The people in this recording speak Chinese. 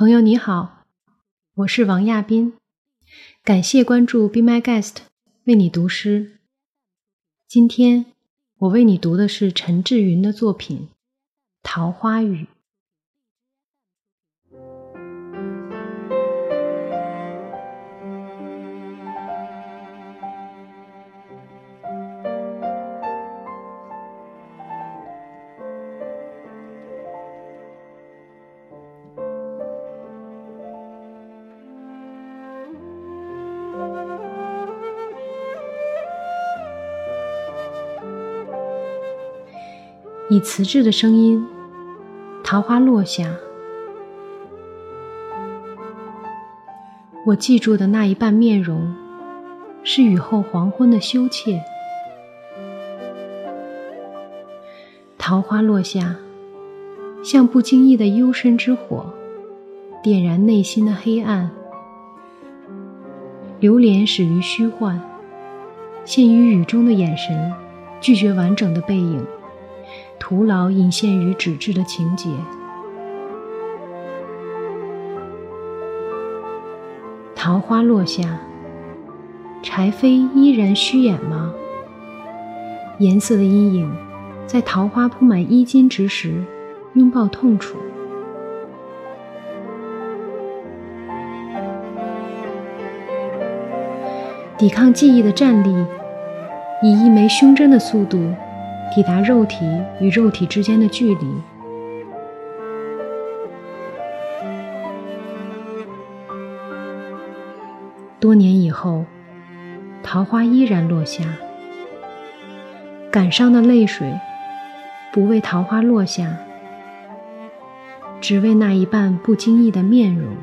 朋友你好，我是王亚斌，感谢关注 Be My Guest，为你读诗。今天我为你读的是陈志云的作品《桃花雨》。以瓷质的声音，桃花落下。我记住的那一半面容，是雨后黄昏的羞怯。桃花落下，像不经意的幽深之火，点燃内心的黑暗。流连始于虚幻，陷于雨中的眼神，拒绝完整的背影。徒劳隐现于纸质的情节。桃花落下，柴扉依然虚掩吗？颜色的阴影，在桃花铺满衣襟之时，拥抱痛楚。抵抗记忆的站立，以一枚胸针的速度。抵达肉体与肉体之间的距离。多年以后，桃花依然落下，感伤的泪水不为桃花落下，只为那一半不经意的面容。